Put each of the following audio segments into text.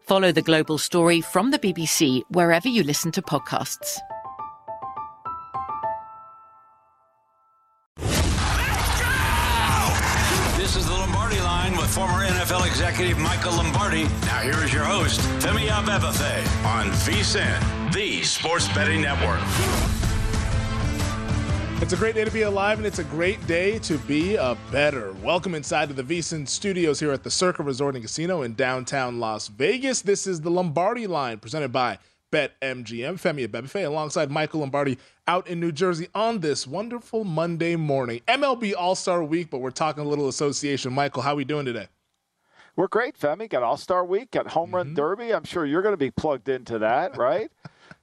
Follow the global story from the BBC wherever you listen to podcasts. This is the Lombardi line with former NFL executive Michael Lombardi. Now here is your host, Femi Abebefe, on VSIN, the Sports Betting Network. It's a great day to be alive, and it's a great day to be a bettor. Welcome inside to the VSIN studios here at the Circa Resort and Casino in downtown Las Vegas. This is the Lombardi line presented by BetMGM. Femi Abebefe alongside Michael Lombardi out in New Jersey on this wonderful Monday morning. MLB All-Star Week, but we're talking a little association. Michael, how are we doing today? We're great, Femi. Got All Star Week, got Home Run Mm-hmm. Derby. I'm sure you're going to be plugged into that, right?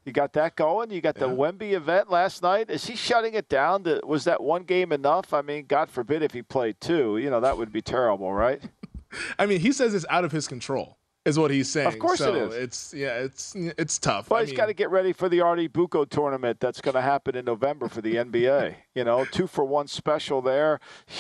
You got that going. You got the Yeah. Wemby event last night. Is he shutting it down? Was that one game enough? I mean, God forbid if he played two. You know, that would be terrible, right? I mean, he says it's out of his control, is what he's saying. Of course so it is. It's yeah, it's it's tough. Well, I he's got to get ready for the Artie Bucco tournament that's going to happen in November for the NBA. You know, two for one special there.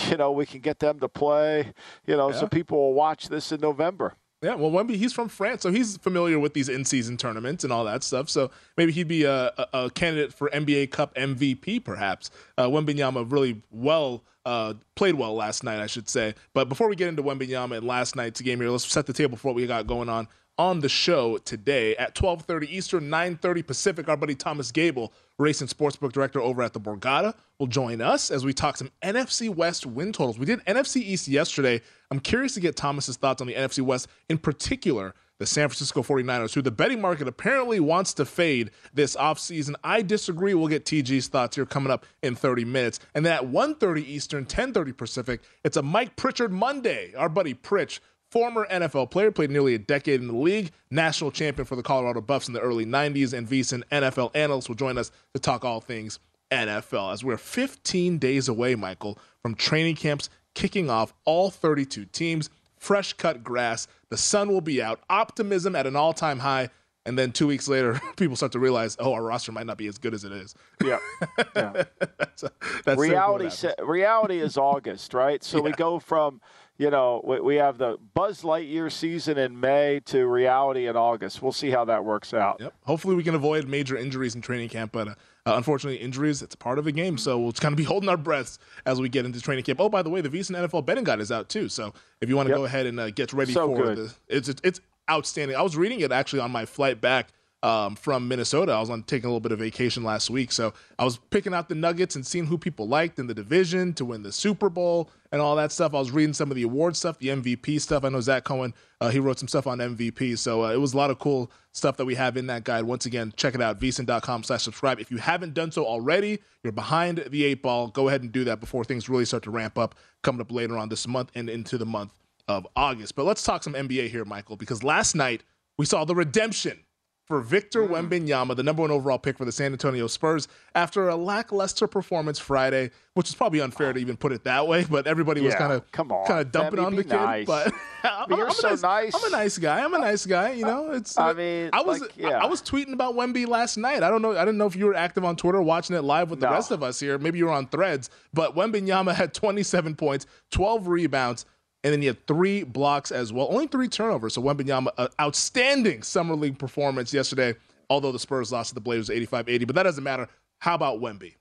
You know, we can get them to play. You know, so people will watch this in November. Yeah, well, Wemby, he's from France, so he's familiar with these in-season tournaments and all that stuff. So maybe he'd be a, a, a candidate for NBA Cup MVP, perhaps. Uh, Wembenyama really well uh, played well last night, I should say. But before we get into Wembenyama and last night's game here, let's set the table for what we got going on on the show today at 12:30 Eastern, 9:30 Pacific. Our buddy Thomas Gable, racing sportsbook director over at the Borgata, will join us as we talk some NFC West win totals. We did NFC East yesterday. I'm curious to get Thomas's thoughts on the NFC West, in particular the San Francisco 49ers, who the betting market apparently wants to fade this offseason. I disagree. We'll get TG's thoughts here coming up in 30 minutes. And then at 1:30 Eastern, 10:30 Pacific, it's a Mike Pritchard Monday. Our buddy Pritch former NFL player, played nearly a decade in the league, national champion for the Colorado Buffs in the early 90s, and VSiN NFL analyst will join us to talk all things NFL as we're 15 days away, Michael, from training camps kicking off all 32 teams, fresh cut grass, the sun will be out, optimism at an all time high. And then two weeks later, people start to realize, oh, our roster might not be as good as it is. Yeah. yeah. that's, that's reality sa- reality is August, right? So we go from you know we, we have the Buzz Lightyear season in May to reality in August. We'll see how that works out. Yep. Hopefully, we can avoid major injuries in training camp, but uh, uh, unfortunately, injuries it's part of the game. So we'll just kind of be holding our breaths as we get into training camp. Oh, by the way, the VSiN NFL betting guide is out too. So if you want to Yep. go ahead and uh, get ready So for good. the, it's- it's outstanding. I was reading it actually on my flight back. Um, from Minnesota, I was on taking a little bit of vacation last week, so I was picking out the Nuggets and seeing who people liked in the division to win the Super Bowl and all that stuff. I was reading some of the award stuff, the MVP stuff. I know Zach Cohen, uh, he wrote some stuff on MVP, so uh, it was a lot of cool stuff that we have in that guide. Once again, check it out, slash subscribe. If you haven't done so already, you're behind the eight ball. Go ahead and do that before things really start to ramp up coming up later on this month and into the month of August. But let's talk some NBA here, Michael, because last night we saw the redemption for Victor mm. Wembanyama, the number one overall pick for the San Antonio Spurs, after a lackluster performance Friday, which is probably unfair to even put it that way. But everybody was kind of come on, kind of dumping on the nice. kid. But, but you're I'm so nice, nice. I'm a nice guy. I'm a nice guy. You know, it's. I mean, I was like, yeah. I, I, was tweeting about Wemby last night. I don't know. I didn't know if you were active on Twitter, watching it live with the rest of us here. Maybe you were on Threads. But Wembanyama had 27 points, 12 rebounds and then he had three blocks as well. Only three turnovers. So Wembanyama, uh, outstanding summer league performance yesterday. Although the Spurs lost to the Blazers 85-80, but that doesn't matter. How about Wemby?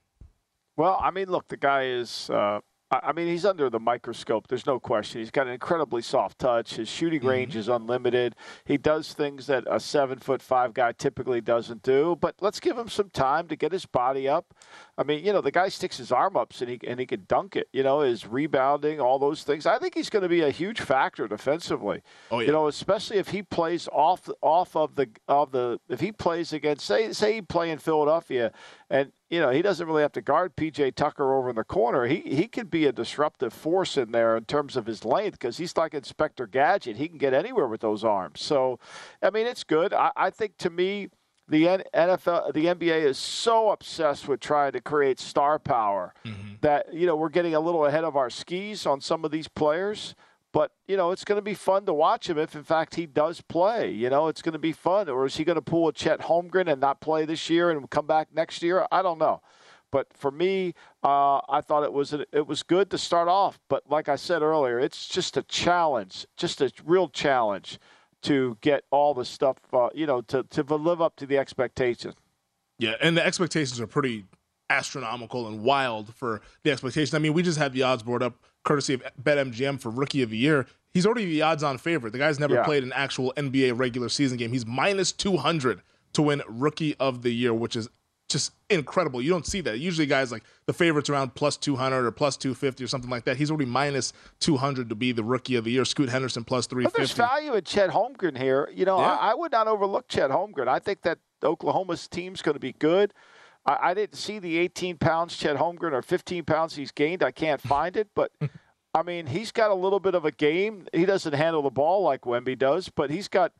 Well, I mean, look, the guy is. Uh, I mean, he's under the microscope. There's no question. He's got an incredibly soft touch. His shooting mm-hmm. range is unlimited. He does things that a seven foot five guy typically doesn't do. But let's give him some time to get his body up. I mean, you know, the guy sticks his arm up and he and he can dunk it. You know, his rebounding, all those things. I think he's going to be a huge factor defensively. Oh yeah. You know, especially if he plays off off of the of the if he plays against say say he play in Philadelphia and you know, he doesn't really have to guard PJ Tucker over in the corner. He he could be a disruptive force in there in terms of his length because he's like Inspector Gadget. He can get anywhere with those arms. So, I mean, it's good. I, I think to me, the NFL, the NBA is so obsessed with trying to create star power mm-hmm. that you know we're getting a little ahead of our skis on some of these players. But, you know, it's going to be fun to watch him if, in fact, he does play. You know, it's going to be fun. Or is he going to pull a Chet Holmgren and not play this year and come back next year? I don't know. But for me, uh, I thought it was it was good to start off. But like I said earlier, it's just a challenge, just a real challenge to get all the stuff, uh, you know, to, to live up to the expectations. Yeah, and the expectations are pretty astronomical and wild for the expectations. I mean, we just had the odds board up courtesy of BetMGM for Rookie of the Year. He's already the odds-on favorite. The guy's never yeah. played an actual NBA regular season game. He's minus 200 to win Rookie of the Year, which is just incredible. You don't see that. Usually, guys like the favorites around plus 200 or plus 250 or something like that. He's already minus 200 to be the rookie of the year. Scoot Henderson plus 350. But there's value in Chet Holmgren here. You know, yeah. I, I, would not overlook Chet Holmgren. I think that Oklahoma's team's going to be good. I, I didn't see the 18 pounds Chet Holmgren or 15 pounds he's gained. I can't find it, but I mean, he's got a little bit of a game. He doesn't handle the ball like Wemby does, but he's got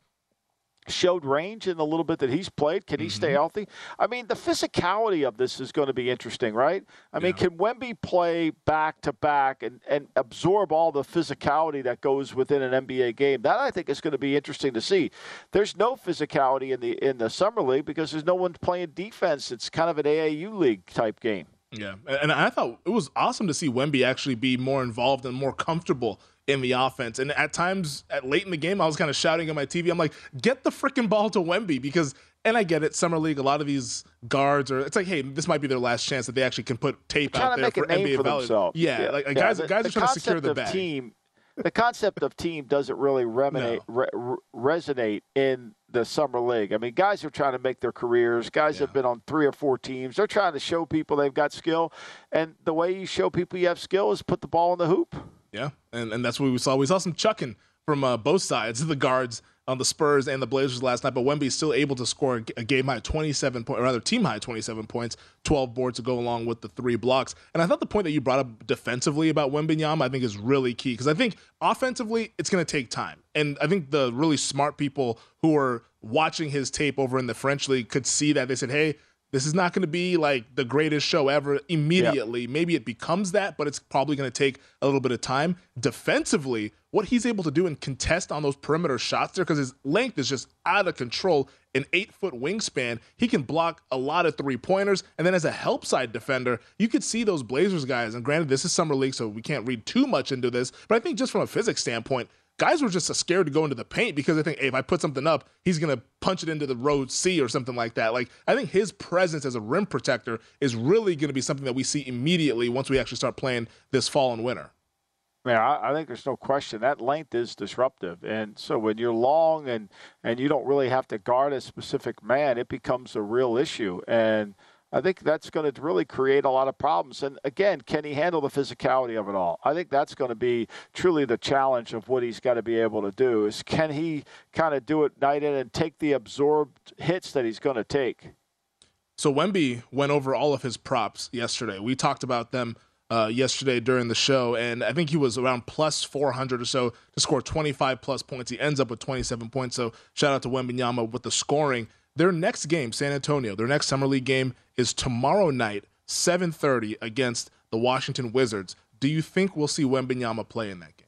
showed range in the little bit that he's played. Can he mm-hmm. stay healthy? I mean, the physicality of this is going to be interesting, right? I mean, can Wemby play back to back and, and absorb all the physicality that goes within an NBA game? That I think is going to be interesting to see. There's no physicality in the in the summer league because there's no one playing defense. It's kind of an AAU league type game. Yeah, and I thought it was awesome to see Wemby actually be more involved and more comfortable in the offense. And at times, at late in the game, I was kind of shouting at my TV. I'm like, "Get the freaking ball to Wemby!" Because, and I get it, summer league. A lot of these guards are. It's like, hey, this might be their last chance that they actually can put tape out there for NBA for value. Yeah, yeah, like yeah, guys, the, guys the are trying to secure the bag. Team, the concept of team doesn't really reminate, no. re- resonate in the summer league. I mean, guys are trying to make their careers. Guys yeah. have been on three or four teams. They're trying to show people they've got skill, and the way you show people you have skill is put the ball in the hoop. Yeah, and and that's what we saw. We saw some chucking from uh, both sides the guards on the Spurs and the Blazers last night, but Wemby's still able to score a game high 27 point, or rather team high 27 points, 12 boards to go along with the three blocks. And I thought the point that you brought up defensively about Wembanyama, I think is really key because I think offensively it's going to take time. And I think the really smart people who are watching his tape over in the French league could see that they said, "Hey, this is not going to be like the greatest show ever immediately. Yep. Maybe it becomes that, but it's probably going to take a little bit of time. Defensively, what he's able to do and contest on those perimeter shots there, because his length is just out of control, an eight foot wingspan, he can block a lot of three pointers. And then as a help side defender, you could see those Blazers guys. And granted, this is Summer League, so we can't read too much into this, but I think just from a physics standpoint, guys were just scared to go into the paint because they think, hey, if I put something up, he's to punch it into the road C or something like that. Like, I think his presence as a rim protector is really to be something that we see immediately once we actually start playing this fall and winter. Yeah, I, I think there's no question that length is disruptive, and so when you're long and and you don't really have to guard a specific man, it becomes a real issue. And I think that's going to really create a lot of problems. And again, can he handle the physicality of it all? I think that's going to be truly the challenge of what he's got to be able to do. Is can he kind of do it night in and take the absorbed hits that he's going to take? So Wemby went over all of his props yesterday. We talked about them uh, yesterday during the show, and I think he was around plus 400 or so to score 25 plus points. He ends up with 27 points. So shout out to Wembanyama with the scoring. Their next game, San Antonio, their next summer league game is tomorrow night, 7:30 against the Washington Wizards. Do you think we'll see Wembanyama play in that game?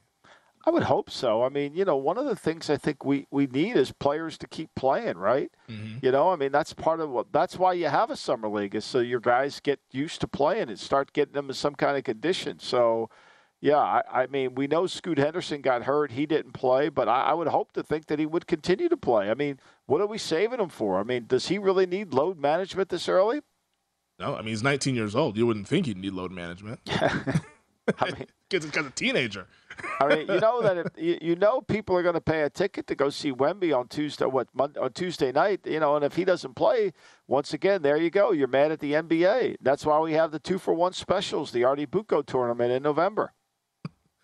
I would hope so. I mean, you know, one of the things I think we, we need is players to keep playing, right? Mm-hmm. You know, I mean, that's part of what that's why you have a summer league is so your guys get used to playing and start getting them in some kind of condition. So, yeah, I, I mean, we know Scoot Henderson got hurt; he didn't play, but I, I would hope to think that he would continue to play. I mean, what are we saving him for? I mean, does he really need load management this early? No, I mean he's 19 years old. You wouldn't think he'd need load management. I mean, because he's a teenager. I mean, you know that if, you, you know people are going to pay a ticket to go see Wemby on Tuesday, what Monday, on Tuesday night, you know, and if he doesn't play, once again, there you go. You're mad at the NBA. That's why we have the two for one specials, the Artie Bucco tournament in November.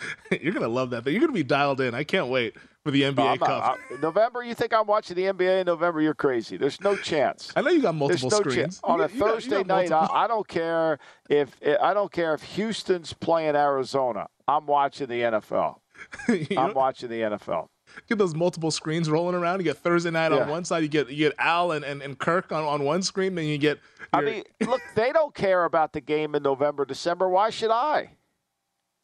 You're gonna love that. Thing. You're gonna be dialed in. I can't wait for the NBA no, Cup. Not, November? You think I'm watching the NBA in November? You're crazy. There's no chance. I know you got multiple no screens on a Thursday got, night. I, I, don't care if I don't care if Houston's playing Arizona. I'm watching the NFL. I'm watching the NFL. Get those multiple screens rolling around. You get Thursday night yeah. on one side. You get you get Al and, and, and Kirk on, on one screen. Then you get. Your... I mean, look, they don't care about the game in November, December. Why should I?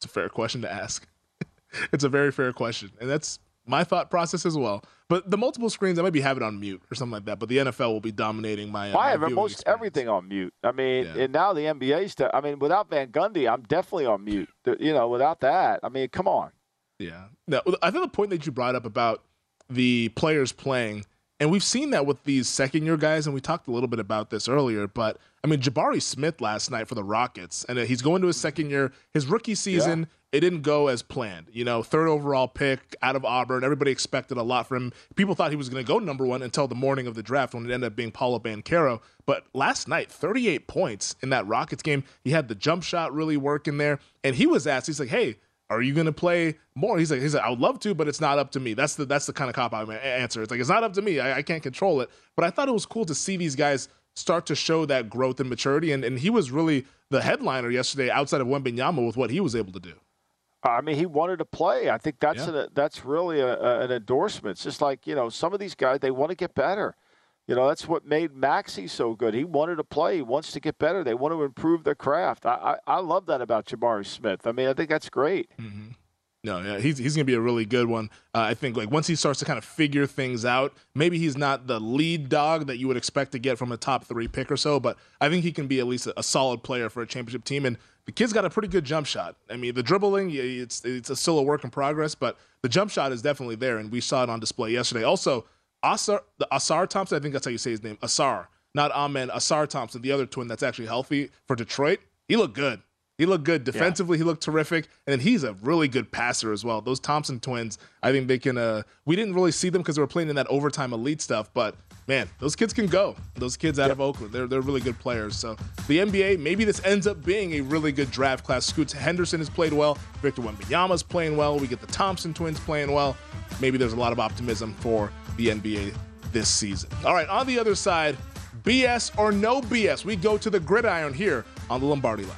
It's a fair question to ask. it's a very fair question, and that's my thought process as well. But the multiple screens, I might be having on mute or something like that. But the NFL will be dominating my. Uh, I have most experience. everything on mute. I mean, yeah. and now the NBA stuff. I mean, without Van Gundy, I'm definitely on mute. You know, without that, I mean, come on. Yeah. No, I think the point that you brought up about the players playing, and we've seen that with these second year guys, and we talked a little bit about this earlier. But I mean, Jabari Smith last night for the Rockets, and uh, he's going to his second year. His rookie season. Yeah it didn't go as planned. You know, third overall pick out of Auburn. Everybody expected a lot from him. People thought he was going to go number one until the morning of the draft when it ended up being Paolo Banchero. But last night, 38 points in that Rockets game. He had the jump shot really working there. And he was asked, he's like, hey, are you going to play more? He's like, he's like, I would love to, but it's not up to me. That's the that's the kind of cop out answer. It's like it's not up to me. I, I can't control it. But I thought it was cool to see these guys start to show that growth and maturity. And, and he was really the headliner yesterday outside of Wembanyama with what he was able to do. I mean, he wanted to play. I think that's yeah. an, that's really a, a, an endorsement. It's just like you know, some of these guys they want to get better. You know, that's what made Maxey so good. He wanted to play. He wants to get better. They want to improve their craft. I I, I love that about Jabari Smith. I mean, I think that's great. Mm-hmm. No, yeah, he's he's gonna be a really good one. Uh, I think like once he starts to kind of figure things out, maybe he's not the lead dog that you would expect to get from a top three pick or so, but I think he can be at least a, a solid player for a championship team. And the kid's got a pretty good jump shot. I mean, the dribbling, it's it's a still a work in progress, but the jump shot is definitely there, and we saw it on display yesterday. Also, Asar, the Ausar Thompson, I think that's how you say his name, Ausar, not Amen, Ausar Thompson, the other twin that's actually healthy for Detroit. He looked good. He looked good defensively. Yeah. He looked terrific, and he's a really good passer as well. Those Thompson twins, I think they can. Uh, we didn't really see them because they were playing in that overtime elite stuff, but man, those kids can go. Those kids out yep. of Oakland, they're they're really good players. So the NBA, maybe this ends up being a really good draft class. Scoots Henderson has played well. Victor Wembanyama's playing well. We get the Thompson twins playing well. Maybe there's a lot of optimism for the NBA this season. All right, on the other side, BS or no BS, we go to the gridiron here on the Lombardi line.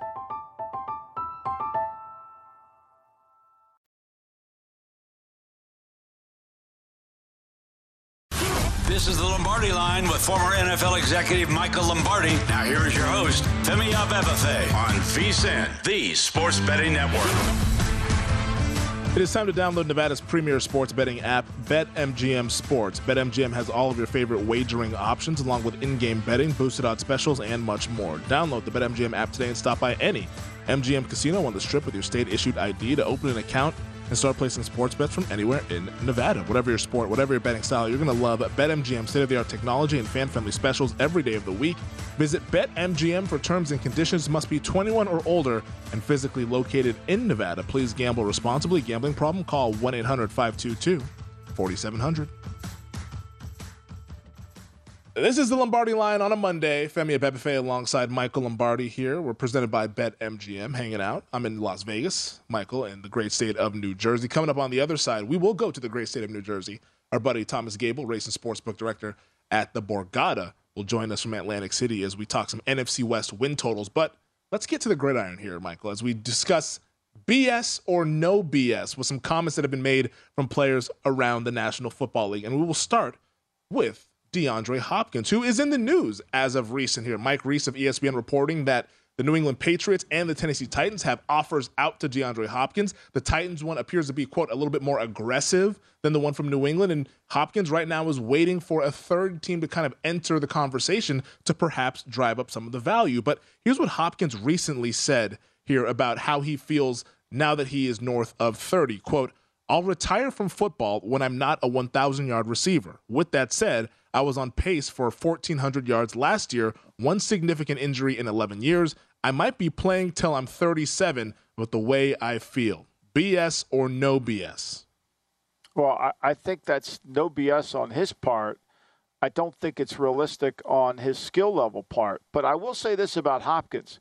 This is the Lombardi line with former NFL executive Michael Lombardi. Now here is your host, Femi Abebefe on VSIN, the sports betting network. It is time to download Nevada's premier sports betting app, BetMGM Sports. BetMGM has all of your favorite wagering options, along with in game betting, boosted odds specials, and much more. Download the BetMGM app today and stop by any MGM casino on the strip with your state issued ID to open an account and start placing sports bets from anywhere in Nevada. Whatever your sport, whatever your betting style, you're going to love BetMGM state of the art technology and fan friendly specials every day of the week. Visit BetMGM for terms and conditions. Must be 21 or older and physically located in Nevada. Please gamble responsibly. Gambling problem? Call 1 800 522 4700. This is the Lombardi line on a Monday. Femi Abebefe alongside Michael Lombardi here. We're presented by BetMGM, hanging out. I'm in Las Vegas, Michael, in the great state of New Jersey. Coming up on the other side, we will go to the great state of New Jersey. Our buddy Thomas Gable, racing sportsbook director at the Borgata, will join us from Atlantic City as we talk some NFC West win totals. But let's get to the gridiron here, Michael, as we discuss BS or no BS with some comments that have been made from players around the National Football League. And we will start with DeAndre Hopkins, who is in the news as of recent here. Mike Reiss of ESPN reporting that the New England Patriots and the Tennessee Titans have offers out to DeAndre Hopkins. The Titans one appears to be, quote, a little bit more aggressive than the one from New England. And Hopkins right now is waiting for a third team to kind of enter the conversation to perhaps drive up some of the value. But here's what Hopkins recently said here about how he feels now that he is north of 30. Quote, I'll retire from football when I'm not a 1,000 yard receiver. With that said, I was on pace for 1,400 yards last year, one significant injury in 11 years. I might be playing till I'm 37 with the way I feel. BS or no BS? Well, I, I think that's no BS on his part. I don't think it's realistic on his skill level part. But I will say this about Hopkins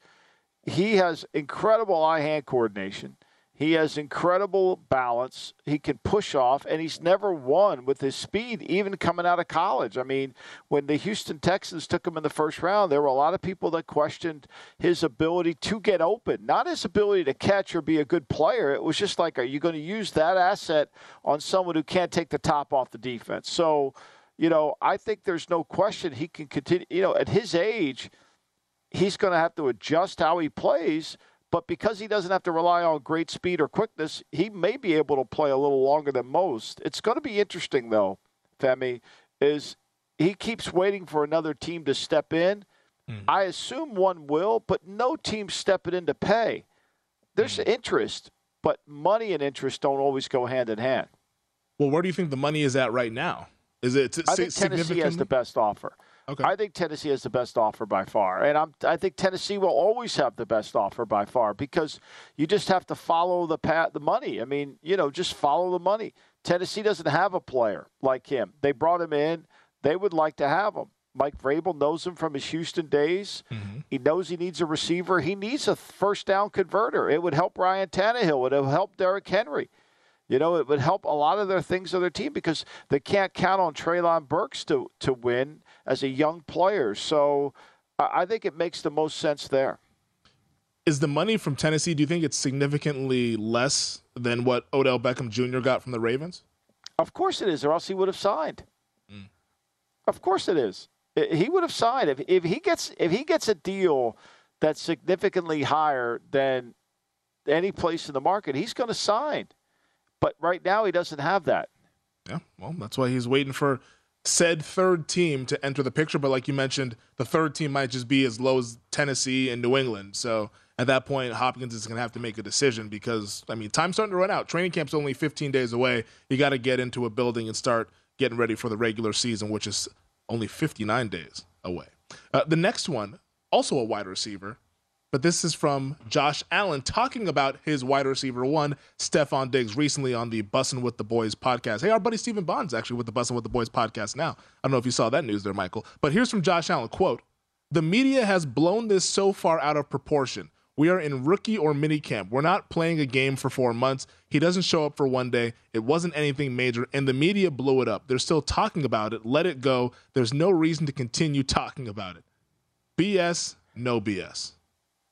he has incredible eye hand coordination. He has incredible balance. He can push off, and he's never won with his speed, even coming out of college. I mean, when the Houston Texans took him in the first round, there were a lot of people that questioned his ability to get open, not his ability to catch or be a good player. It was just like, are you going to use that asset on someone who can't take the top off the defense? So, you know, I think there's no question he can continue. You know, at his age, he's going to have to adjust how he plays but because he doesn't have to rely on great speed or quickness, he may be able to play a little longer than most. It's going to be interesting, though, Femi, is he keeps waiting for another team to step in. Mm. I assume one will, but no team's stepping in to pay. There's mm. interest, but money and interest don't always go hand in hand. Well, where do you think the money is at right now? Is it? I think Tennessee has the best offer. Okay. I think Tennessee has the best offer by far, and I'm, I think Tennessee will always have the best offer by far because you just have to follow the path, the money. I mean, you know, just follow the money. Tennessee doesn't have a player like him. They brought him in. They would like to have him. Mike Vrabel knows him from his Houston days. Mm-hmm. He knows he needs a receiver. He needs a first down converter. It would help Ryan Tannehill. It would help Derrick Henry. You know, it would help a lot of their things of their team because they can't count on Treylon Burks to, to win as a young player. So I think it makes the most sense there. Is the money from Tennessee, do you think it's significantly less than what Odell Beckham Jr. got from the Ravens? Of course it is, or else he would have signed. Mm. Of course it is. He would have signed if, if he gets if he gets a deal that's significantly higher than any place in the market, he's going to sign. But right now, he doesn't have that. Yeah, well, that's why he's waiting for said third team to enter the picture. But like you mentioned, the third team might just be as low as Tennessee and New England. So at that point, Hopkins is going to have to make a decision because, I mean, time's starting to run out. Training camp's only 15 days away. You got to get into a building and start getting ready for the regular season, which is only 59 days away. Uh, the next one, also a wide receiver, but this is from Josh Allen talking about his wide receiver one, Stefon Diggs, recently on the Bussin' with the Boys podcast. Hey, our buddy Stephen Bond's actually with the Bussin' with the Boys podcast now. I don't know if you saw that news there, Michael. But here's from Josh Allen, quote, The media has blown this so far out of proportion. We are in rookie or mini camp. We're not playing a game for four months. He doesn't show up for one day. It wasn't anything major, and the media blew it up. They're still talking about it. Let it go. There's no reason to continue talking about it. BS, no BS.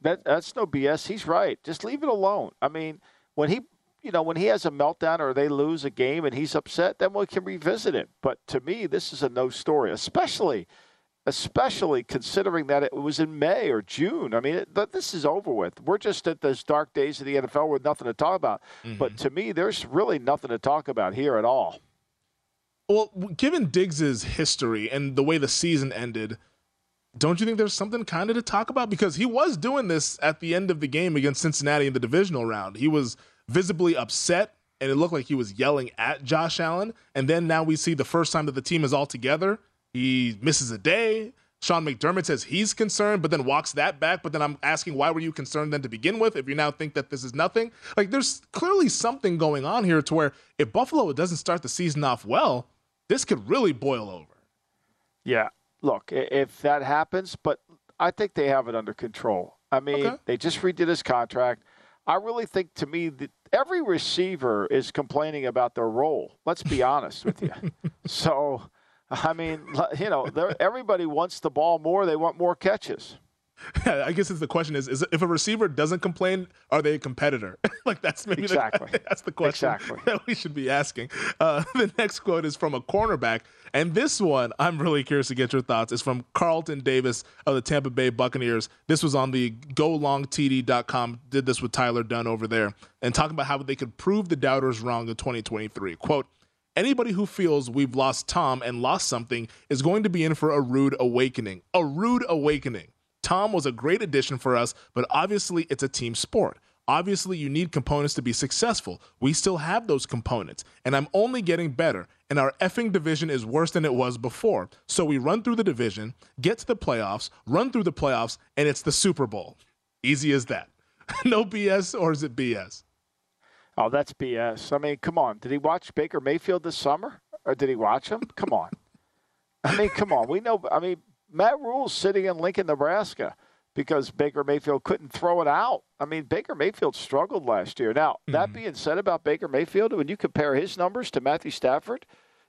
That, that's no BS. He's right. Just leave it alone. I mean, when he you know, when he has a meltdown or they lose a game and he's upset, then we can revisit it. But to me, this is a no story, especially especially considering that it was in May or June. I mean, it, this is over with. We're just at those dark days of the NFL with nothing to talk about. Mm-hmm. But to me, there's really nothing to talk about here at all. Well, given Diggs's history and the way the season ended, don't you think there's something kind of to talk about? Because he was doing this at the end of the game against Cincinnati in the divisional round. He was visibly upset and it looked like he was yelling at Josh Allen. And then now we see the first time that the team is all together he misses a day. Sean McDermott says he's concerned, but then walks that back. But then I'm asking, why were you concerned then to begin with if you now think that this is nothing? Like, there's clearly something going on here to where if Buffalo doesn't start the season off well, this could really boil over. Yeah. Look, if that happens, but I think they have it under control. I mean, okay. they just redid his contract. I really think to me that every receiver is complaining about their role. Let's be honest with you. So I mean, you know, everybody wants the ball more. They want more catches. I guess the question is: is if a receiver doesn't complain, are they a competitor? like that's maybe exactly the, that's the question exactly. that we should be asking. Uh, the next quote is from a cornerback, and this one I'm really curious to get your thoughts. Is from Carlton Davis of the Tampa Bay Buccaneers. This was on the GoLongTD.com. Did this with Tyler Dunne over there, and talking about how they could prove the doubters wrong in 2023. Quote. Anybody who feels we've lost Tom and lost something is going to be in for a rude awakening. A rude awakening. Tom was a great addition for us, but obviously it's a team sport. Obviously, you need components to be successful. We still have those components, and I'm only getting better. And our effing division is worse than it was before. So we run through the division, get to the playoffs, run through the playoffs, and it's the Super Bowl. Easy as that. no BS, or is it BS? Oh, that's BS. I mean, come on. Did he watch Baker Mayfield this summer? Or did he watch him? Come on. I mean, come on. We know, I mean, Matt Rhule's sitting in Lincoln, Nebraska because Baker Mayfield couldn't throw it out. I mean, Baker Mayfield struggled last year. Now, mm-hmm. that being said about Baker Mayfield, when you compare his numbers to Matthew Stafford,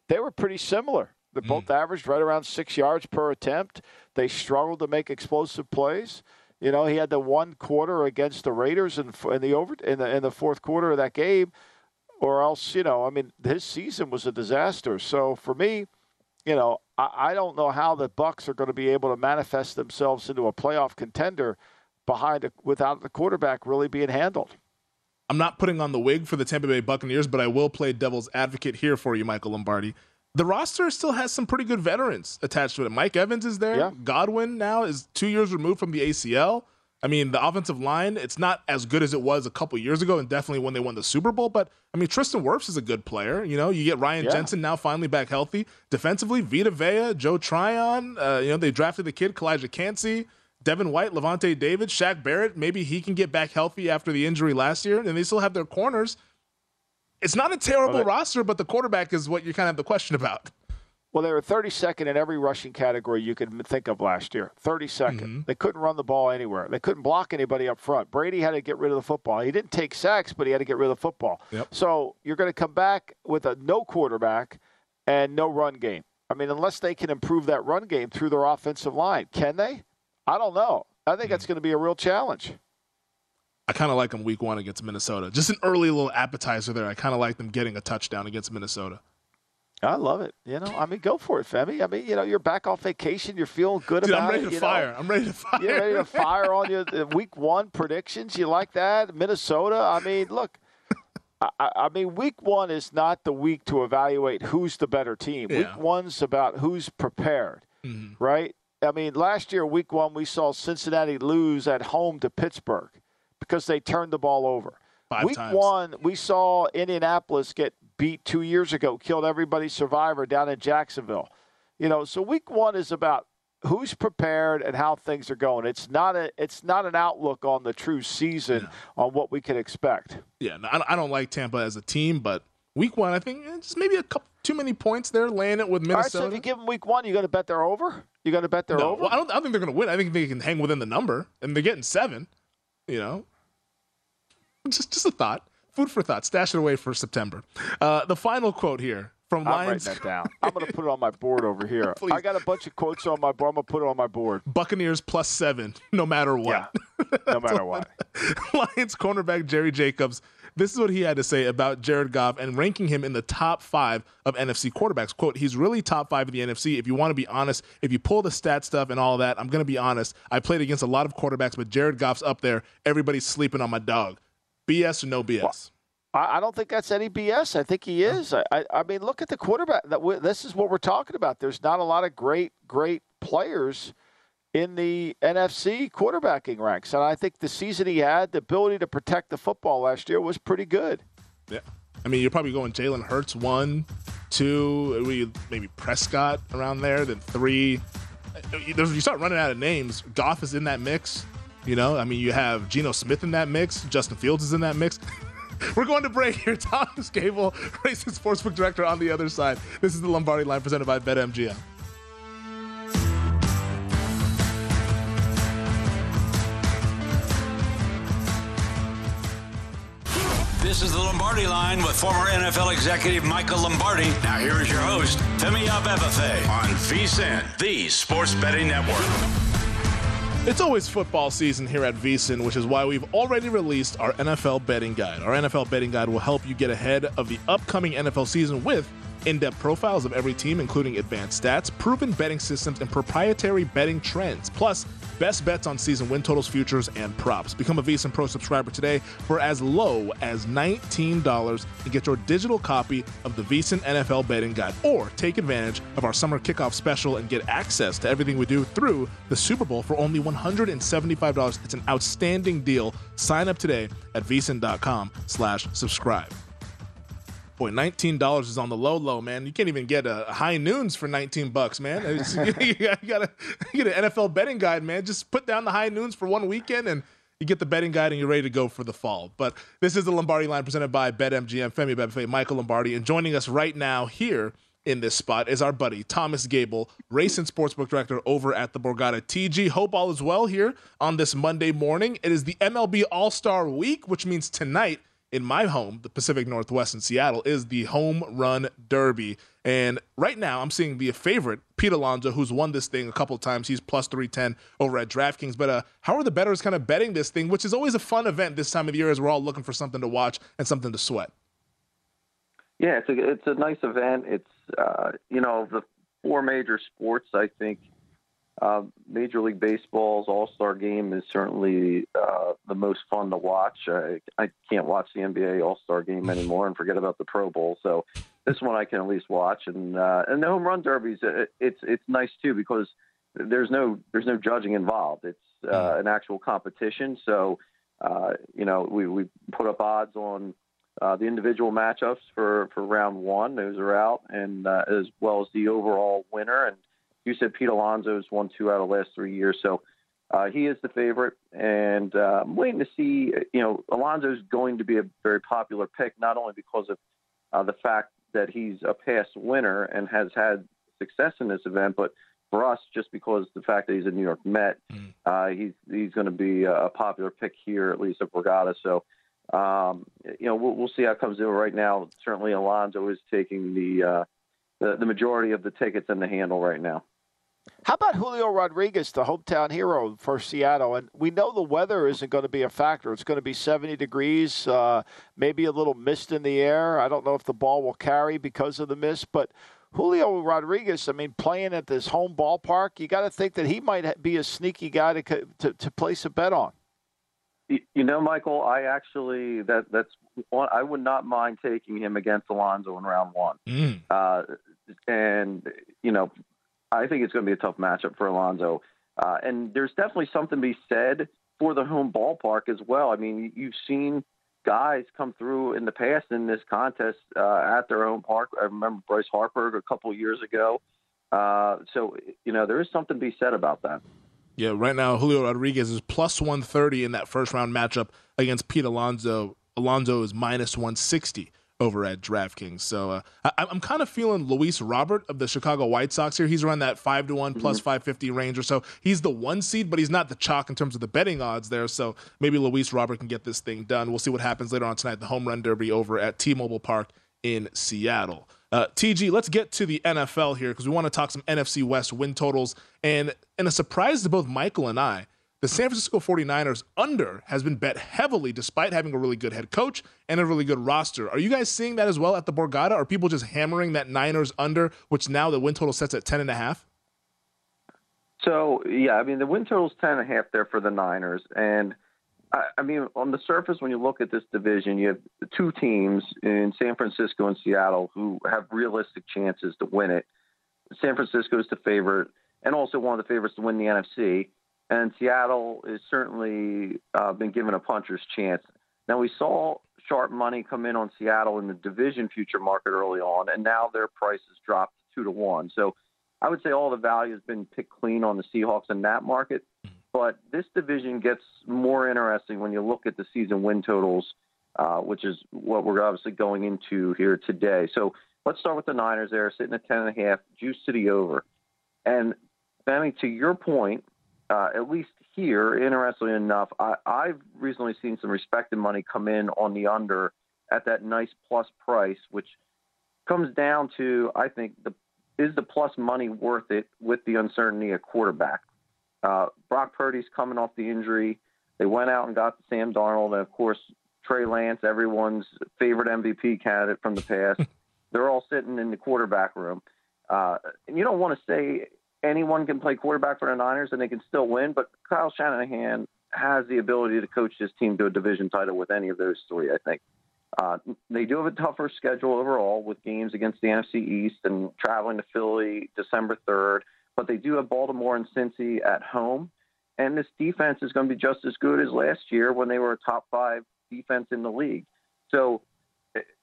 they were pretty similar. They both mm. averaged right around six yards per attempt. They struggled to make explosive plays. You know, he had the one quarter against the Raiders in, in the over in the in the fourth quarter of that game, or else you know, I mean, his season was a disaster. So for me, you know, I, I don't know how the Bucs are going to be able to manifest themselves into a playoff contender behind a, without the quarterback really being handled. I'm not putting on the wig for the Tampa Bay Buccaneers, but I will play devil's advocate here for you, Michael Lombardi the roster still has some pretty good veterans attached to it. Mike Evans is there. Yeah. Godwin now is two years removed from the ACL. I mean, the offensive line, it's not as good as it was a couple years ago and definitely when they won the Super Bowl. But I mean, Tristan Wirfs is a good player. You know, you get Ryan yeah. Jensen now finally back healthy. Defensively, Vita Vea, Joe Tryon, uh, you know, they drafted the kid, Calijah Kancey, Devin White, Lavonte David, Shaq Barrett. Maybe he can get back healthy after the injury last year. And they still have their corners. It's not a terrible well, roster, but the quarterback is what you kind of have the question about. Well, they were 32nd in every rushing category you could think of last year. 32nd. Mm-hmm. They couldn't run the ball anywhere. They couldn't block anybody up front. Brady had to get rid of the football. He didn't take sacks, but he had to get rid of the football. Yep. So you're going to come back with a no quarterback and no run game. I mean, unless they can improve that run game through their offensive line, can they? I don't know. I think mm-hmm. that's going to be a real challenge. I kind of like them week one against Minnesota. Just an early little appetizer there. I kind of like them getting a touchdown against Minnesota. I love it. You know, I mean, go for it, Femi. I mean, you know, you're back off vacation. You're feeling good Dude, about it. I'm ready it, to fire. Know? I'm ready to fire. You're ready to fire on your week one predictions. You like that? Minnesota. I mean, look. I, I, mean, week one is not the week to evaluate who's the better team. Yeah. Week one's about who's prepared, mm-hmm. right? I mean, last year, week one, we saw Cincinnati lose at home to Pittsburgh because they turned the ball over. Five week times. one, we saw Indianapolis get beat two years ago, killed everybody's survivor down in Jacksonville. You know, so week one is about who's prepared and how things are going. It's not a it's not an outlook on the true season yeah. on what we can expect. Yeah, I don't like Tampa as a team, but week one, I think eh, just maybe a couple too many points there, laying it with Minnesota. All right, so if you give them week one, you got to bet they're over. You got to bet they're no, over. Well, I don't. I don't think they're going to win. I think they can hang within the number, and they're getting seven. You know, just just a thought. Food for thought. Stash it away for September. Uh, the final quote here from I'm Lions. writing that down. I'm going to put it on my board over here. I got a bunch of quotes on my board. I'm going to put it on my board. Buccaneers plus seven, no matter what. Yeah, no matter what. Lions cornerback Jerry Jacobs. This is what he had to say about Jared Goff and ranking him in the top five of NFC quarterbacks. Quote, he's really top five of the NFC. If you want to be honest, if you pull the stat stuff and all that, I'm going to be honest. I played against a lot of quarterbacks, but Jared Goff's up there. Everybody's sleeping on my dog. BS or no BS? Well, I don't think that's any BS. I think he is. I, I mean, look at the quarterback. That this is what we're talking about. There's not a lot of great, great players in the NFC quarterbacking ranks, and I think the season he had, the ability to protect the football last year, was pretty good. Yeah, I mean, you're probably going Jalen Hurts one, two, maybe Prescott around there, then three. Uh, you start running out of names. Goff is in that mix. You know, I mean, you have Geno Smith in that mix. Justin Fields is in that mix. We're going to break here. Thomas Gable, Racing Sportsbook Director on the other side. This is the Lombardi line presented by BetMGM. This is the Lombardi line with former NFL executive Michael Lombardi. Now here is your host, Femi Abebefe on VSIN, the Sports Betting Network. It's always football season here at VSIN, which is why we've already released our NFL betting guide. Our NFL betting guide will help you get ahead of the upcoming NFL season with in-depth profiles of every team, including advanced stats, proven betting systems, and proprietary betting trends. Plus, best bets on season win totals, futures, and props. Become a VSIN Pro subscriber today for as low as $19 and get your digital copy of the VSIN NFL betting guide. Or take advantage of our summer kickoff special and get access to everything we do through the Super Bowl for only $175. It's an outstanding deal. Sign up today at vsin.com slash subscribe. Boy, nineteen dollars is on the low, low, man. You can't even get a high noons for nineteen bucks, man. you gotta get an NFL betting guide, man. Just put down the high noons for one weekend, and you get the betting guide, and you're ready to go for the fall. But this is the Lombardi line presented by BetMGM. Femi Bebefe, Michael Lombardi, and joining us right now here in this spot is our buddy Thomas Gable, race and sportsbook director over at the Borgata TG. Hope all is well here on this Monday morning. It is the MLB All Star Week, which means tonight in my home, the Pacific Northwest in Seattle, is the Home Run Derby. And right now, I'm seeing the favorite, Pete Alonso, who's won this thing a couple times. He's plus 310 over at DraftKings. But uh, how are the bettors kind of betting this thing, which is always a fun event this time of year as we're all looking for something to watch and something to sweat? Yeah, it's a, it's a nice event. It's, uh, you know, the four major sports, I think – uh, Major League Baseball's All Star Game is certainly uh, the most fun to watch. I, I can't watch the NBA All Star Game anymore and forget about the Pro Bowl. So this one I can at least watch. And uh, and the home run derbies, it, it's it's nice too because there's no there's no judging involved. It's uh, mm. an actual competition. So uh, you know we we put up odds on. Uh, the individual matchups for, for round one, those are out, and uh, as well as the overall winner. And you said Pete Alonso's won two out of the last three years, so uh, he is the favorite. And uh, I'm waiting to see. You know, Alonso's going to be a very popular pick, not only because of uh, the fact that he's a past winner and has had success in this event, but for us, just because the fact that he's a New York Met, mm. uh, he's he's going to be a popular pick here, at least at Borgata. So, um, you know, we'll, we'll see how it comes in. Right now, certainly Alonso is taking the, uh, the the majority of the tickets in the handle right now. How about Julio Rodriguez, the hometown hero for Seattle? And we know the weather isn't going to be a factor. It's going to be 70 degrees, uh, maybe a little mist in the air. I don't know if the ball will carry because of the mist, but Julio Rodriguez, I mean, playing at this home ballpark, you got to think that he might be a sneaky guy to, to, to place a bet on. You know, Michael, I actually that that's I would not mind taking him against Alonso in round one. Mm. Uh, and you know, I think it's going to be a tough matchup for Alonso. Uh, and there's definitely something to be said for the home ballpark as well. I mean, you've seen guys come through in the past in this contest uh, at their own park. I remember Bryce Harper a couple years ago. Uh, so, you know, there is something to be said about that. Yeah, right now Julio Rodriguez is plus 130 in that first round matchup against Pete Alonso. Alonso is minus 160 over at DraftKings. So uh, I, am kind of feeling Luis Robert of the Chicago White Sox here. He's around that five to one plus mm-hmm. 550 range or so. He's the one seed, but he's not the chalk in terms of the betting odds there. So maybe Luis Robert can get this thing done. We'll see what happens later on tonight. The home run derby over at T-Mobile Park in Seattle. Uh, TG, let's get to the NFL here because we want to talk some NFC West win totals. And, and a surprise to both Michael and I, the San Francisco 49ers under has been bet heavily despite having a really good head coach and a really good roster. Are you guys seeing that as well at the Borgata? Are people just hammering that Niners under, which now the win total sets at 10.5? So, yeah, I mean, the win total is 10.5 there for the Niners. And, I, I mean, on the surface, when you look at this division, you have two teams in San Francisco and Seattle who have realistic chances to win it. San Francisco is the favorite and also one of the favorites to win the NFC and Seattle is certainly uh, been given a puncher's chance. Now we saw sharp money come in on Seattle in the division future market early on, and now their prices dropped two to one. So I would say all the value has been picked clean on the Seahawks in that market. But this division gets more interesting when you look at the season win totals, uh, which is what we're obviously going into here today. So let's start with the Niners. There sitting at ten and a half, juice to the over. And Sammy, to your point, uh, at least here, interestingly enough, I, I've recently seen some respected money come in on the under at that nice plus price, which comes down to I think the is the plus money worth it with the uncertainty at quarterback. Uh, Brock Purdy's coming off the injury. They went out and got Sam Darnold, and of course Trey Lance, everyone's favorite MVP candidate from the past. They're all sitting in the quarterback room, uh, and you don't want to say anyone can play quarterback for the Niners and they can still win, but Kyle Shanahan has the ability to coach his team to a division title with any of those three, I think. Uh, they do have a tougher schedule overall with games against the NFC East and traveling to Philly December 3rd, but they do have Baltimore and Cincy at home. And this defense is going to be just as good as last year when they were a top five defense in the league. So,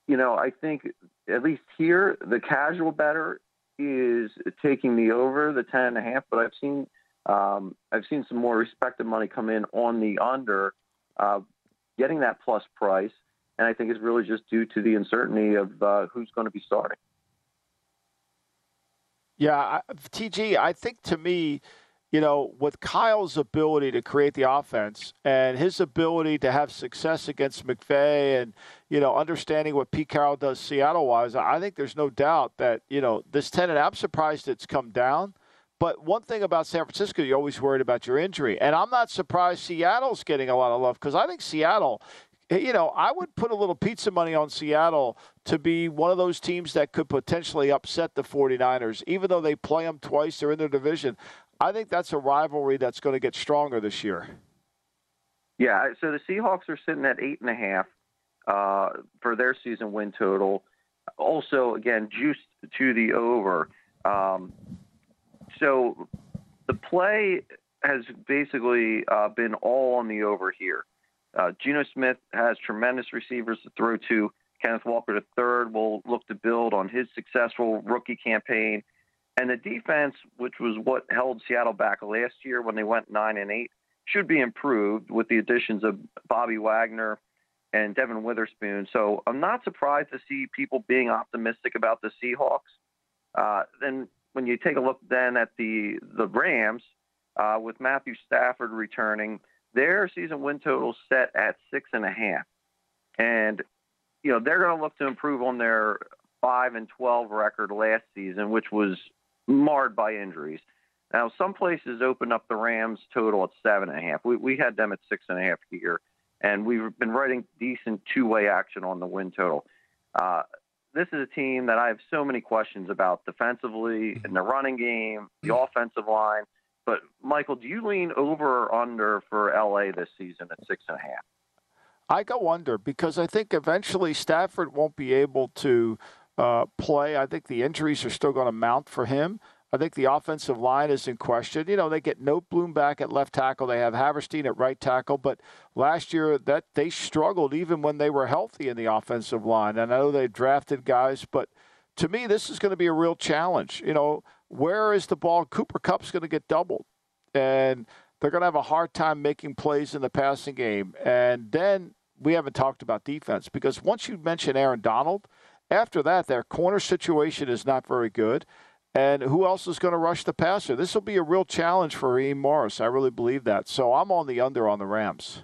you know, I think at least here, the casual bettor is taking the over the ten and a half, but I've seen um, I've seen some more respected money come in on the under, uh, getting that plus price, and I think it's really just due to the uncertainty of uh, who's going to be starting. Yeah, TG, I think to me, you know, with Kyle's ability to create the offense and his ability to have success against McVay and, you know, understanding what Pete Carroll does Seattle wise, I think there's no doubt that, you know, this tenant, I'm surprised it's come down. But one thing about San Francisco, you're always worried about your injury. And I'm not surprised Seattle's getting a lot of love because I think Seattle, eh, you know, I would put a little pizza money on Seattle to be one of those teams that could potentially upset the 49ers. Even though they play them twice, they're in their division. I think that's a rivalry that's going to get stronger this year. Yeah, so the Seahawks are sitting at eight and a half uh, for their season win total. Also, again, juiced to the over. Um, so the play has basically uh, been all on the over here. Uh, Geno Smith has tremendous receivers to throw to. Kenneth Walker III will look to build on his successful rookie campaign and the defense, which was what held Seattle back last year when they went nine and eight, should be improved with the additions of Bobby Wagner and Devon Witherspoon. So I'm not surprised to see people being optimistic about the Seahawks. Uh, then when you take a look then at the the Rams uh, with Matthew Stafford returning, their season win total set at six and a half, and you know they're going to look to improve on their five and twelve record last season, which was marred by injuries. Now, some places opened up the Rams total at seven and a half. We, we had them at six and a half here, and we've been writing decent two way action on the win total. Uh, this is a team that I have so many questions about defensively in the running game, the offensive line. But Michael, do you lean over or under for LA this season at six and a half? I go under because I think eventually Stafford won't be able to uh, play. I think the injuries are still going to mount for him. I think the offensive line is in question. You know, they get Noteboom back at left tackle. They have Havenstein at right tackle, but last year that they struggled even when they were healthy in the offensive line. And I know they drafted guys, but to me, this is going to be a real challenge. You know, where is the ball? Cooper Kupp's going to get doubled, and they're going to have a hard time making plays in the passing game. And then we haven't talked about defense because once you mention Aaron Donald – After that, their corner situation is not very good. And who else is going to rush the passer? This will be a real challenge for Raheem Morris. I really believe that. So I'm on the under on the Rams.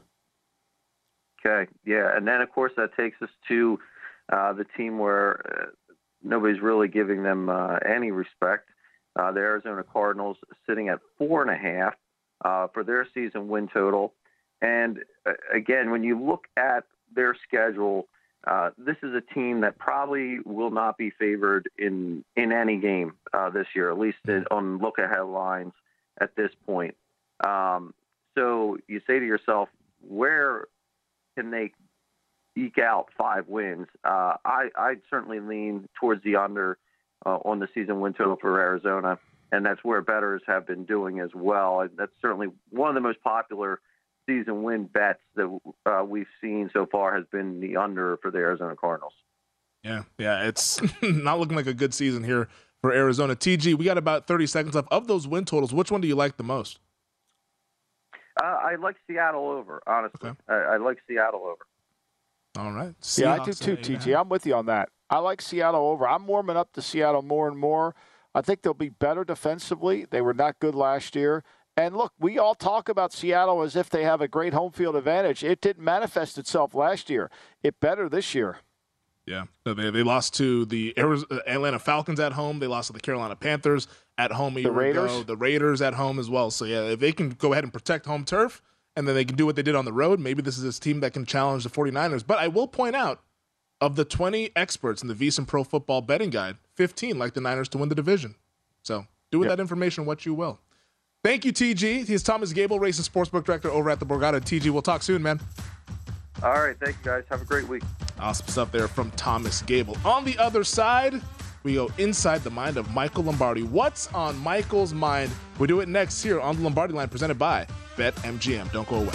Okay, yeah, and then of course that takes us to uh, the team where uh, nobody's really giving them uh, any respect. Uh, the Arizona Cardinals sitting at four and a half uh, for their season win total. And uh, again, when you look at their schedule, uh, this is a team that probably will not be favored in in any game uh, this year, at least in, on look ahead lines at this point. Um, so you say to yourself, where can they eke out five wins? Uh, I I'd certainly lean towards the under uh, on the season win total for Arizona, and that's where bettors have been doing as well. That's certainly one of the most popular season win bets that uh, we've seen so far has been the under for the Arizona Cardinals. Yeah, yeah, it's not looking like a good season here for Arizona. TG, we got about 30 seconds left. Of those win totals, which one do you like the most? Uh, I like Seattle over, honestly. Okay. I, I, like Seattle over. All right. Seahawks yeah, I do too, TG. I'm with you on that. I like Seattle over. I'm warming up to Seattle more and more. I think they'll be better defensively. They were not good last year. And look, we all talk about Seattle as if they have a great home field advantage. It didn't manifest itself last year. It better this year. Yeah, they, they lost to the Atlanta Falcons at home. They lost to the Carolina Panthers at home. The Raiders, ago. the Raiders at home as well. So yeah, if they can go ahead and protect home turf, and then they can do what they did on the road, maybe this is this team that can challenge the 49ers. But I will point out, of the 20 experts in the VSiN Pro Football Betting Guide, 15 like the Niners to win the division. So do with yep. that information what you will. Thank you, TG. He's Thomas Gable, race and sportsbook director over at the Borgata. TG, we'll talk soon, man. All right. Thank you, guys. Have a great week. Awesome stuff there from Thomas Gable. On the other side, we go inside the mind of Michael Lombardi. What's on Michael's mind? We do it next here on the Lombardi line presented by BetMGM. Don't go away.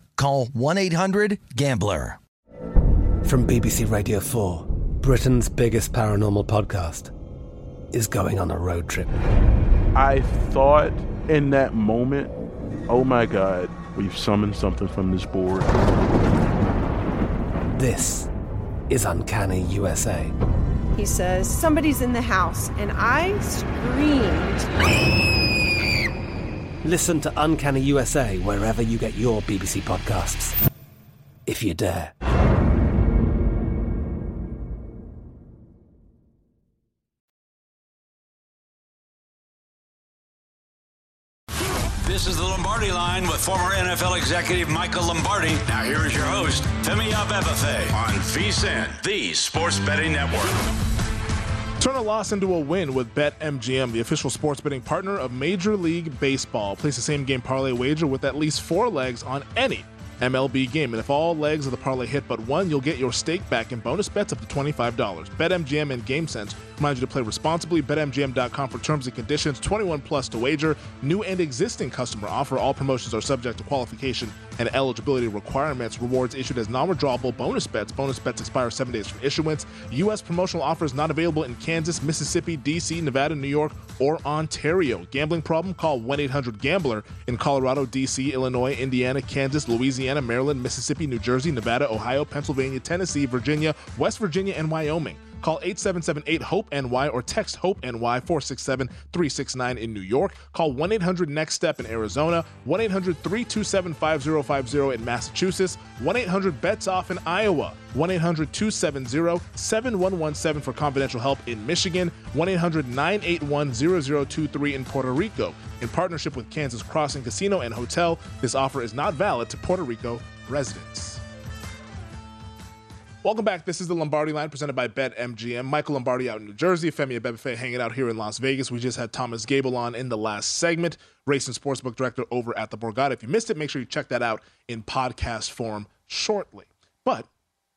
Call 1 800 Gambler. From BBC Radio 4, Britain's biggest paranormal podcast is going on a road trip. I thought in that moment, oh my God, we've summoned something from this board. This is Uncanny USA. He says, Somebody's in the house, and I screamed. Listen to Uncanny USA wherever you get your BBC podcasts. If you dare. This is the Lombardi line with former NFL executive Michael Lombardi. Now here is your host, Femi Abebefe on VSiN, the sports betting network. Turn a loss into a win with BetMGM, the official sports betting partner of Major League Baseball. Place the same game parlay wager with at least four legs on any MLB game. And if all legs of the parlay hit but one, you'll get your stake back in bonus bets up to $25. BetMGM and GameSense remind you to play responsibly. BetMGM.com for terms and conditions. 21 plus to wager. New and existing customer offer. All promotions are subject to qualification and eligibility requirements. Rewards issued as non-withdrawable bonus bets. Bonus bets expire seven days from issuance. U.S. promotional offers not available in Kansas, Mississippi, D.C., Nevada, New York, or Ontario. Gambling problem? Call 1-800-GAMBLER in Colorado, D.C., Illinois, Indiana, Kansas, Louisiana, Maryland, Mississippi, New Jersey, Nevada, Ohio, Pennsylvania, Tennessee, Virginia, West Virginia, and Wyoming. Call 877-8-HOPE-NY or text HOPE-NY 467-369 in New York. Call 1-800-NEXT-STEP in Arizona, 1-800-327-5050 in Massachusetts, 1-800-BETS-OFF in Iowa, 1-800-270-7117 for confidential help in Michigan, 1-800-981-0023 in Puerto Rico. In partnership with Kansas Crossing Casino and Hotel, this offer is not valid to Puerto Rico residents. Welcome back. This is the Lombardi line presented by BetMGM. Michael Lombardi out in New Jersey, Femi Abebefe hanging out here in Las Vegas. We just had Thomas Gable on in the last segment, race and sportsbook director over at the Borgata. If you missed it, make sure you check that out in podcast form shortly. But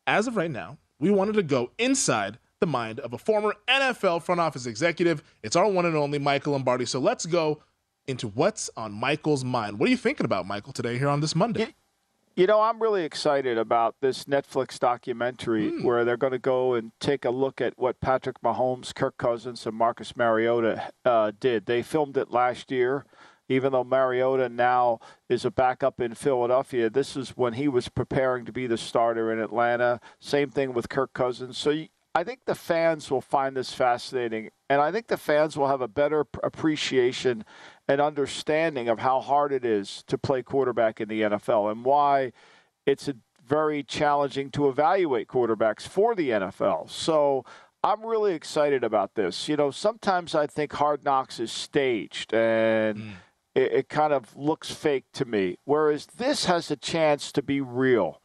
as of right now, we wanted to go inside the mind of a former NFL front office executive. It's our one and only Michael Lombardi. So let's go into what's on Michael's mind. What are you thinking about, Michael, today here on this Monday? You know, I'm really excited about this Netflix documentary mm. where they're going to go and take a look at what Patrick Mahomes, Kirk Cousins, and Marcus Mariota uh, did. They filmed it last year. Even though Mariota now is a backup in Philadelphia, this is when he was preparing to be the starter in Atlanta. Same thing with Kirk Cousins. So I think the fans will find this fascinating, and I think the fans will have a better appreciation and understanding of how hard it is to play quarterback in the NFL and why it's very challenging to evaluate quarterbacks for the NFL. So I'm really excited about this. You know, sometimes I think Hard Knocks is staged and mm. it, it kind of looks fake to me, whereas this has a chance to be real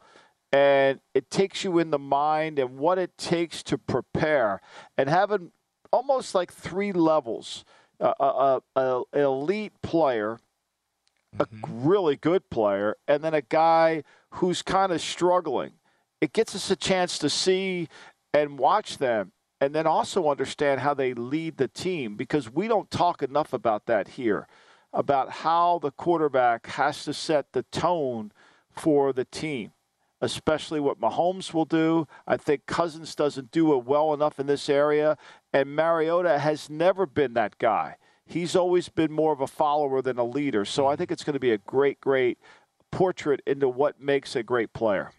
and it takes you in the mind and what it takes to prepare and having almost like three levels a, a, a elite player, mm-hmm. a really good player, and then a guy who's kind of struggling. It gets us a chance to see and watch them and then also understand how they lead the team because we don't talk enough about that here about how the quarterback has to set the tone for the team especially what Mahomes will do. I think Cousins doesn't do it well enough in this area, and Mariota has never been that guy. He's always been more of a follower than a leader. So I think it's going to be a great, great portrait into what makes a great player.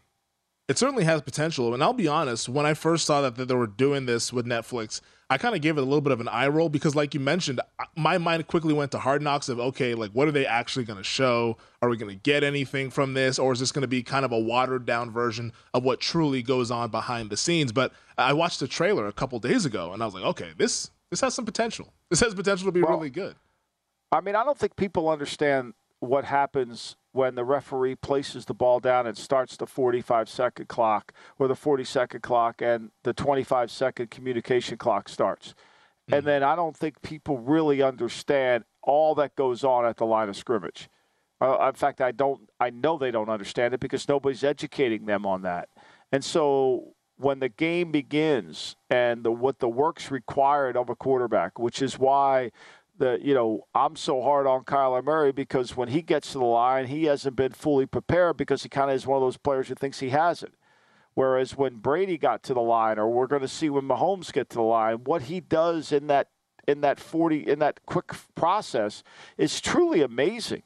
It certainly has potential. And I'll be honest, when I first saw that, that they were doing this with Netflix, I kind of gave it a little bit of an eye roll because, like you mentioned, my mind quickly went to hard knocks of, okay, like, what are they actually going to show? Are we going to get anything from this? Or is this going to be kind of a watered down version of what truly goes on behind the scenes? But I watched the trailer a couple days ago and I was like, okay, this this has some potential. This has potential to be well, really good. I mean, I don't think people understand what happens when the referee places the ball down and starts the 45 second clock or the 40 second clock and the 25 second communication clock starts. Mm-hmm. And then I don't think people really understand all that goes on at the line of scrimmage. Uh, in fact, I don't. I know they don't understand it because nobody's educating them on that. And so when the game begins and the, what the work's required of a quarterback, which is why the you know I'm so hard on Kyler Murray because when he gets to the line, he hasn't been fully prepared because he kind of is one of those players who thinks he has it. Whereas when Brady got to the line, or we're going to see when Mahomes get to the line, what he does in that in that 40 in that quick process is truly amazing.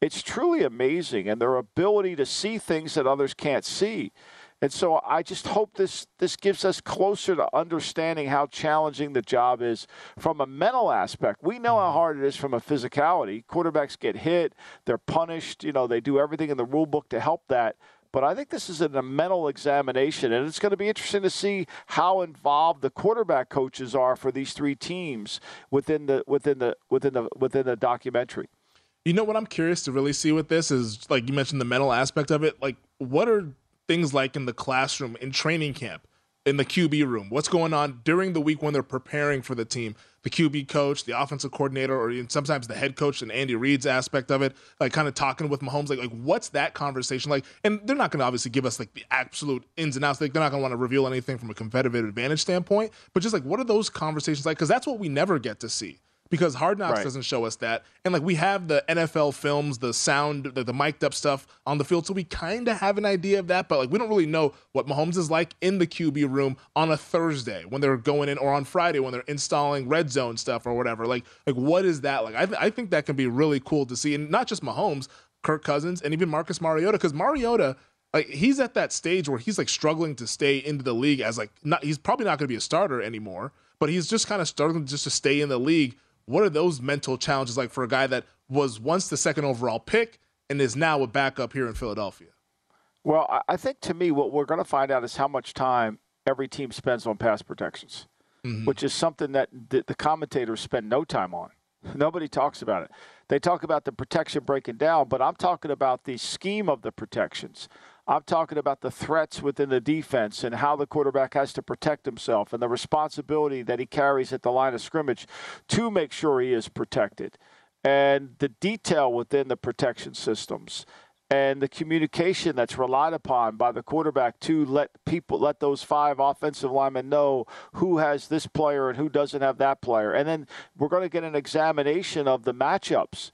It's truly amazing, and their ability to see things that others can't see. And so I just hope this this gives us closer to understanding how challenging the job is from a mental aspect. We know how hard it is from a physicality. Quarterbacks get hit, they're punished, you know, they do everything in the rule book to help that. But I think this is a mental examination, and it's going to be interesting to see how involved the quarterback coaches are for these three teams within the within the within the within the documentary. You know what I'm curious to really see with this is like you mentioned the mental aspect of it. Like, what are things like in the classroom, in training camp, in the QB room? What's going on during the week when they're preparing for the team? The QB coach, the offensive coordinator, or sometimes the head coach and Andy Reid's aspect of it, like kind of talking with Mahomes, like like what's that conversation like? And they're not going to obviously give us like the absolute ins and outs. Like they're not going to want to reveal anything from a competitive advantage standpoint, but just like what are those conversations like? Because that's what we never get to see because Hard Knocks right. doesn't show us that. And like we have the NFL films, the sound, the, the mic'd up stuff on the field, so we kind of have an idea of that, but like we don't really know what Mahomes is like in the QB room on a Thursday when they're going in, or on Friday when they're installing red zone stuff or whatever. Like like what is that like? I th- I think that can be really cool to see, and not just Mahomes, Kirk Cousins, and even Marcus Mariota, because Mariota like he's at that stage where he's like struggling to stay into the league as like not he's probably not going to be a starter anymore, but he's just kind of struggling just to stay in the league. What are those mental challenges like for a guy that was once the second overall pick and is now a backup here in Philadelphia? Well, I think to me, what we're going to find out is how much time every team spends on pass protections, mm-hmm. which is something that the, the commentators spend no time on. Nobody talks about it. They talk about the protection breaking down, but I'm talking about the scheme of the protections. I'm talking about the threats within the defense and how the quarterback has to protect himself and the responsibility that he carries at the line of scrimmage to make sure he is protected. And the detail within the protection systems and the communication that's relied upon by the quarterback to let people let those five offensive linemen know who has this player and who doesn't have that player and then we're going to get an examination of the matchups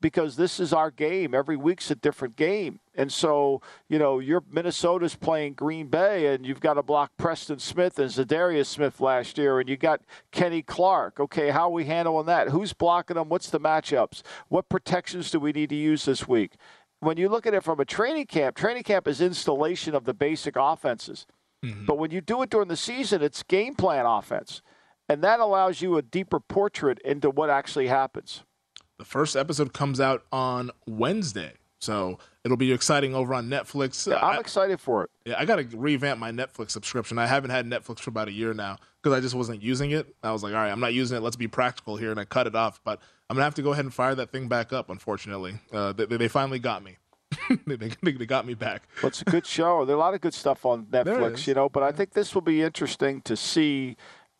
because this is our game every week's a different game and so you know your minnesota's playing green bay and you've got to block preston smith and za'darius smith last year and you got kenny clark okay how are we handling that who's blocking them what's the matchups what protections do we need to use this week when you look at it from a training camp, training camp is installation of the basic offenses. Mm-hmm. But when you do it during the season, it's game plan offense. And that allows you a deeper portrait into what actually happens. The first episode comes out on Wednesday. So it'll be exciting over on Netflix. Yeah, I'm I, excited for it. Yeah, I got to revamp my Netflix subscription. I haven't had Netflix for about a year now because I just wasn't using it. I was like, all right, I'm not using it. Let's be practical here. And I cut it off. But I'm going to have to go ahead and fire that thing back up, unfortunately. Uh, they, they finally got me. they, they, they, got me back. Well, it's a good show. There's a lot of good stuff on Netflix, you know, but I think this will be interesting to see.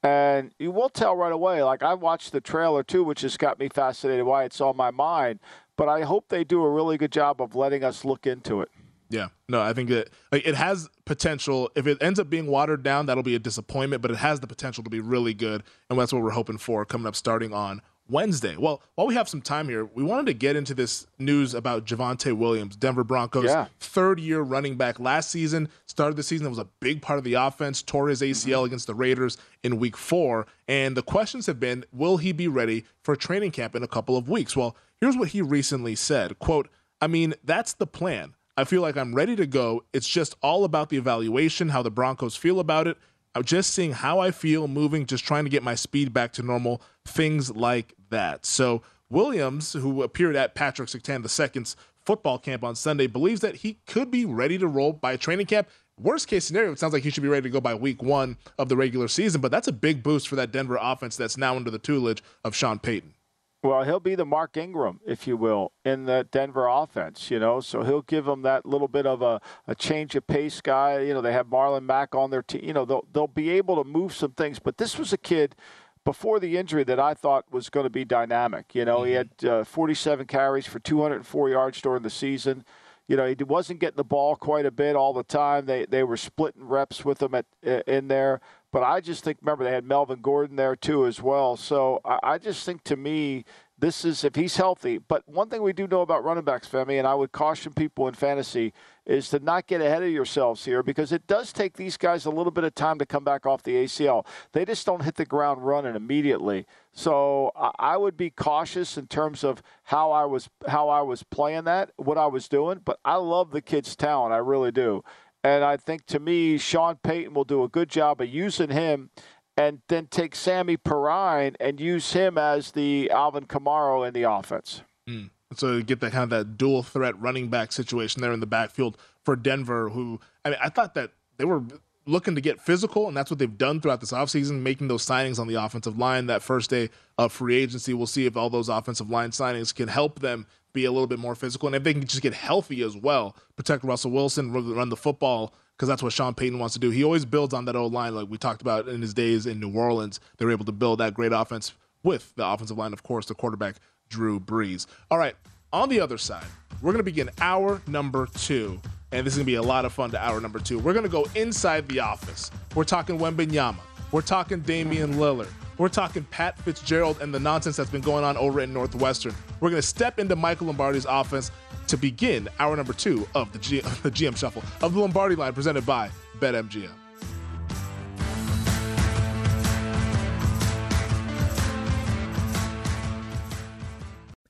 And you will tell right away. Like, I watched the trailer too, which has got me fascinated why it's on my mind. But I hope they do a really good job of letting us look into it. Yeah, no, I think that like, it has potential. If it ends up being watered down, that'll be a disappointment. But it has the potential to be really good, and that's what we're hoping for coming up starting on Wednesday. Well, while we have some time here, we wanted to get into this news about Javonte Williams, Denver Broncos yeah. third year running back last season. Started the season, it was a big part of the offense, tore his ACL mm-hmm. against the Raiders in week four. And the questions have been, will he be ready for training camp in a couple of weeks? Well, here's what he recently said. Quote, I mean, that's the plan. I feel like I'm ready to go. It's just all about the evaluation, how the Broncos feel about it. Just seeing how I feel moving, just trying to get my speed back to normal, things like that. So Williams, who appeared at Patrick Surtain II's football camp on Sunday, believes that he could be ready to roll by training camp. Worst case scenario, it sounds like he should be ready to go by week one of the regular season, but that's a big boost for that Denver offense that's now under the tutelage of Sean Payton. Well, he'll be the Mark Ingram, if you will, in the Denver offense, you know. So he'll give them that little bit of a, a change of pace guy. You know, they have Marlon Mack on their team. You know, they'll, they'll be able to move some things. But this was a kid before the injury that I thought was going to be dynamic. You know, mm-hmm. he had uh, 47 carries for 204 yards during the season. You know, he wasn't getting the ball quite a bit all the time. They they were splitting reps with him at in there. But I just think, remember, they had Melvin Gordon there too as well. So I, I just think to me, this is if he's healthy. But one thing we do know about running backs, Femi, and I would caution people in fantasy is to not get ahead of yourselves here because it does take these guys a little bit of time to come back off the ACL. They just don't hit the ground running immediately. So I would be cautious in terms of how I was how I was playing that, what I was doing. But I love the kid's talent, I really do. And I think to me, Sean Payton will do a good job of using him and then take Samaje Perine and use him as the Alvin Kamara in the offense. Mm. So get that kind of that dual threat running back situation there in the backfield for Denver, who I mean, I thought that they were looking to get physical, and that's what they've done throughout this offseason, making those signings on the offensive line. That first day of free agency, we'll see if all those offensive line signings can help them be a little bit more physical, and if they can just get healthy as well, protect Russell Wilson, run the football, because that's what Sean Payton wants to do. He always builds on that old line, like we talked about in his days in New Orleans. They were able to build that great offense with the offensive line, of course, the quarterback Drew Brees. All right, on the other side, we're going to begin hour number two. And this is going to be a lot of fun to hour number two. We're going to go inside the office. We're talking Wembanyama. We're talking Damian Lillard. We're talking Pat Fitzgerald and the nonsense that's been going on over in Northwestern. We're going to step into Michael Lombardi's offense to begin hour number two of the, G- the GM Shuffle of the Lombardi line presented by BetMGM.